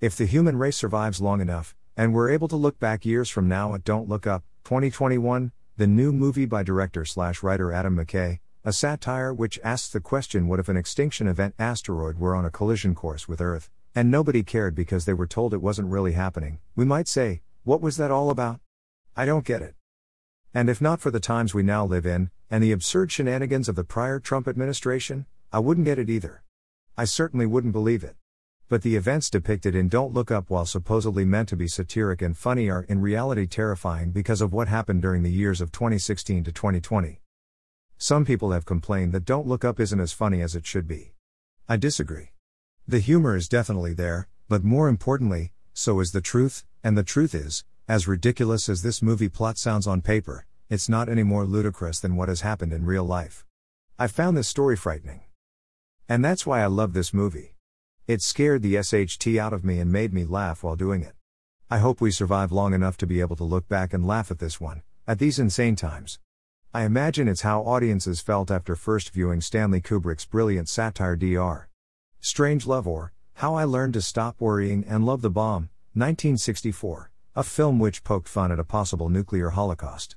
If the human race survives long enough, and we're able to look back years from now at Don't Look Up, 2021, the new movie by director slash writer Adam McKay, a satire which asks the question what if an extinction event asteroid were on a collision course with Earth, and nobody cared because they were told it wasn't really happening, we might say, what was that all about? I don't get it. And if not for the times we now live in, and the absurd shenanigans of the prior Trump administration, I wouldn't get it either. I certainly wouldn't believe it. But the events depicted in Don't Look Up, while supposedly meant to be satiric and funny, are in reality terrifying because of what happened during the years of 2016 to 2020. Some people have complained that Don't Look Up isn't as funny as it should be. I disagree. The humor is definitely there, but more importantly, so is the truth, and the truth is, as ridiculous as this movie plot sounds on paper, it's not any more ludicrous than what has happened in real life. I found this story frightening. And that's why I love this movie. It scared the SHT out of me and made me laugh while doing it. I hope we survive long enough to be able to look back and laugh at this one, at these insane times. I imagine it's how audiences felt after first viewing Stanley Kubrick's brilliant satire Dr. Strangelove or How I Learned to Stop Worrying and Love the Bomb, 1964, a film which poked fun at a possible nuclear holocaust.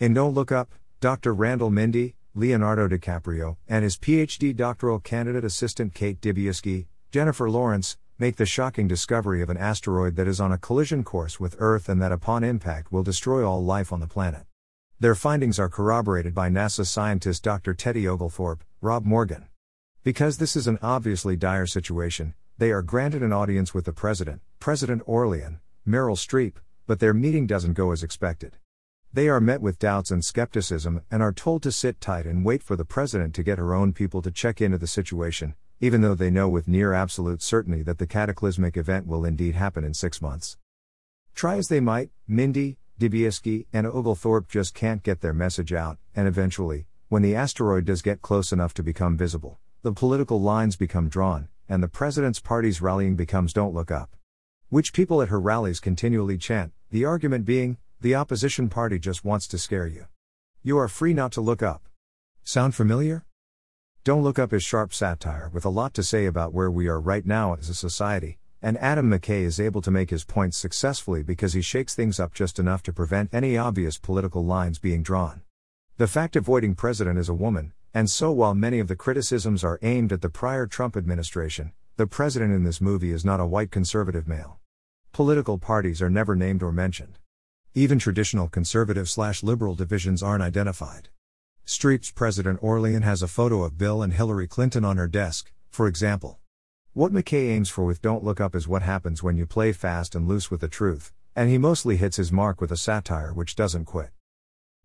In Don't Look Up, Dr. Randall Mindy, Leonardo DiCaprio, and his PhD doctoral candidate assistant Kate Dibiasky, Jennifer Lawrence, make the shocking discovery of an asteroid that is on a collision course with Earth and that upon impact will destroy all life on the planet. Their findings are corroborated by NASA scientist Dr. Teddy Oglethorpe, Rob Morgan. Because this is an obviously dire situation, they are granted an audience with the President, President Orlean, Meryl Streep, but their meeting doesn't go as expected. They are met with doubts and skepticism and are told to sit tight and wait for the President to get her own people to check into the situation, even though they know with near absolute certainty that the cataclysmic event will indeed happen in six months. Try as they might, Mindy, Dibiasky, and Oglethorpe just can't get their message out, and eventually, when the asteroid does get close enough to become visible, the political lines become drawn, and the president's party's rallying becomes Don't Look Up. Which people at her rallies continually chant, the argument being, the opposition party just wants to scare you. You are free not to look up. Sound familiar? Don't Look Up is sharp satire with a lot to say about where we are right now as a society, and Adam McKay is able to make his points successfully because he shakes things up just enough to prevent any obvious political lines being drawn. The fact avoiding president is a woman, and so while many of the criticisms are aimed at the prior Trump administration, the president in this movie is not a white conservative male. Political parties are never named or mentioned. Even traditional conservative slash liberal divisions aren't identified. Streep's President Orlean has a photo of Bill and Hillary Clinton on her desk, for example. What McKay aims for with Don't Look Up is what happens when you play fast and loose with the truth, and he mostly hits his mark with a satire which doesn't quit.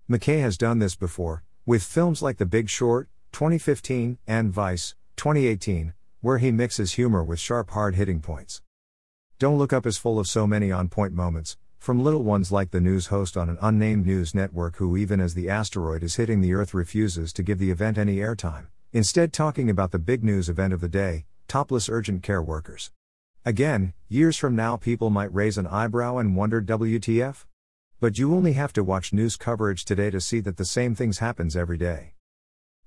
McKay has done this before, with films like The Big Short, 2015, and Vice, 2018, where he mixes humor with sharp hard hitting points. Don't Look Up is full of so many on point moments, from little ones like the news host on an unnamed news network who, even as the asteroid is hitting the Earth, refuses to give the event any airtime, instead, talking about the big news event of the day topless urgent care workers. Again, years from now, people might raise an eyebrow and wonder WTF? But you only have to watch news coverage today to see that the same things happens every day.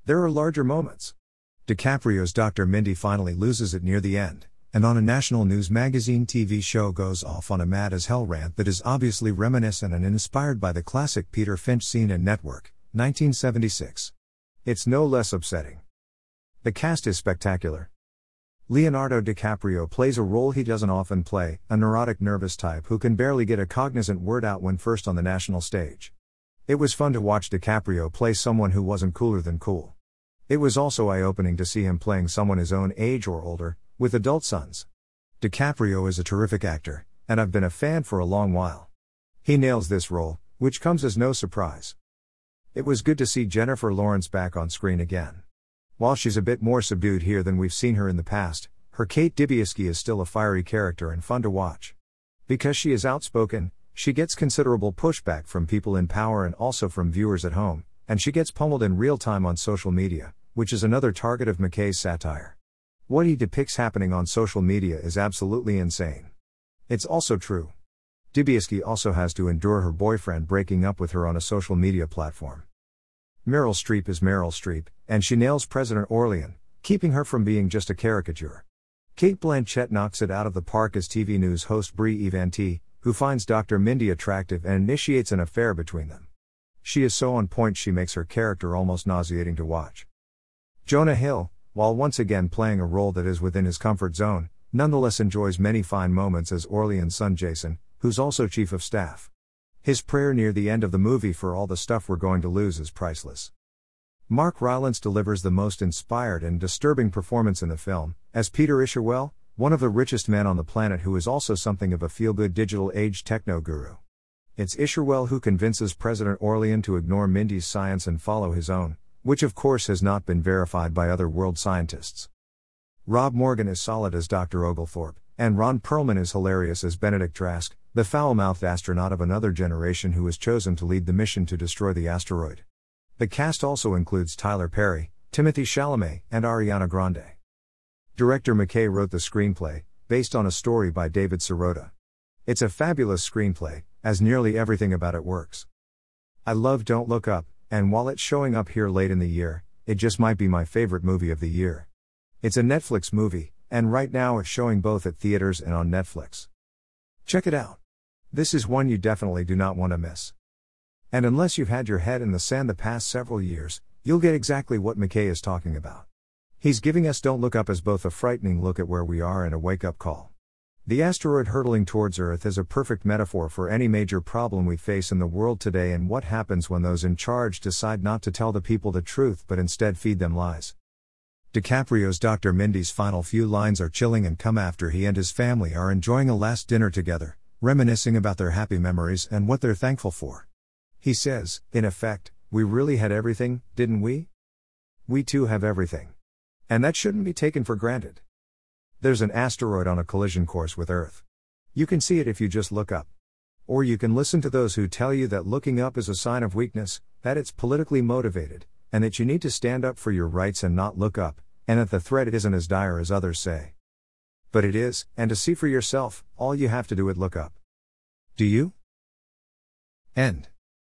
There are larger moments. DiCaprio's Dr. Mindy finally loses it near the end and on a national news magazine TV show goes off on a mad as hell rant that is obviously reminiscent and inspired by the classic Peter Finch scene in Network, 1976. It's no less upsetting. The cast is spectacular. Leonardo DiCaprio plays a role he doesn't often play, a neurotic nervous type who can barely get a cognizant word out when first on the national stage. It was fun to watch DiCaprio play someone who wasn't cooler than cool. It was also eye opening to see him playing someone his own age or older, with adult sons. DiCaprio is a terrific actor, and I've been a fan for a long while. He nails this role, which comes as no surprise. It was good to see Jennifer Lawrence back on screen again. While she's a bit more subdued here than we've seen her in the past, her Kate Dibiasky is still a fiery character and fun to watch. Because she is outspoken, she gets considerable pushback from people in power and also from viewers at home, and she gets pummeled in real time on social media, which is another target of McKay's satire. What he depicts happening on social media is absolutely insane. It's also true. Dibiasky also has to endure her boyfriend breaking up with her on a social media platform. Meryl Streep is Meryl Streep, and she nails President Orlean, keeping her from being just a caricature. Cate Blanchett knocks it out of the park as TV news host Brie Evantee, who finds Dr. Mindy attractive and initiates an affair between them. She is so on point she makes her character almost nauseating to watch. Jonah Hill, while once again playing a role that is within his comfort zone, nonetheless enjoys many fine moments as Orlean's son Jason, who's also chief of staff. His prayer near the end of the movie for all the stuff we're going to lose is priceless. Mark Rylance delivers the most inspired and disturbing performance in the film, as Peter Isherwell, one of the richest men on the planet who is also something of a feel good digital age techno guru. It's Isherwell who convinces President Orlean to ignore Mindy's science and follow his own, which of course has not been verified by other world scientists. Rob Morgan is solid as Dr. Oglethorpe, and Ron Perlman is hilarious as Benedict Drask, the foul mouthed astronaut of another generation who was chosen to lead the mission to destroy the asteroid. The cast also includes Tyler Perry, Timothée Chalamet, and Ariana Grande. Director McKay wrote the screenplay, based on a story by David Sirota. It's a fabulous screenplay, as nearly everything about it works. I love Don't Look Up, and while it's showing up here late in the year, it just might be my favorite movie of the year. It's a Netflix movie, and right now it's showing both at theaters and on Netflix. Check it out. This is one you definitely do not want to miss. And unless you've had your head in the sand the past several years, you'll get exactly what McKay is talking about. He's giving us Don't Look Up as both a frightening look at where we are and a wake up call. The asteroid hurtling towards Earth is a perfect metaphor for any major problem we face in the world today and what happens when those in charge decide not to tell the people the truth but instead feed them lies. DiCaprio's Dr. Mindy's final few lines are chilling and come after he and his family are enjoying a last dinner together, reminiscing about their happy memories and what they're thankful for. He says, in effect, we really had everything, didn't we? We too have everything. And that shouldn't be taken for granted. There's an asteroid on a collision course with Earth. You can see it if you just look up. Or you can listen to those who tell you that looking up is a sign of weakness, that it's politically motivated, and that you need to stand up for your rights and not look up, and that the threat isn't as dire as others say. But it is, and to see for yourself, all you have to do is look up. Do you? End.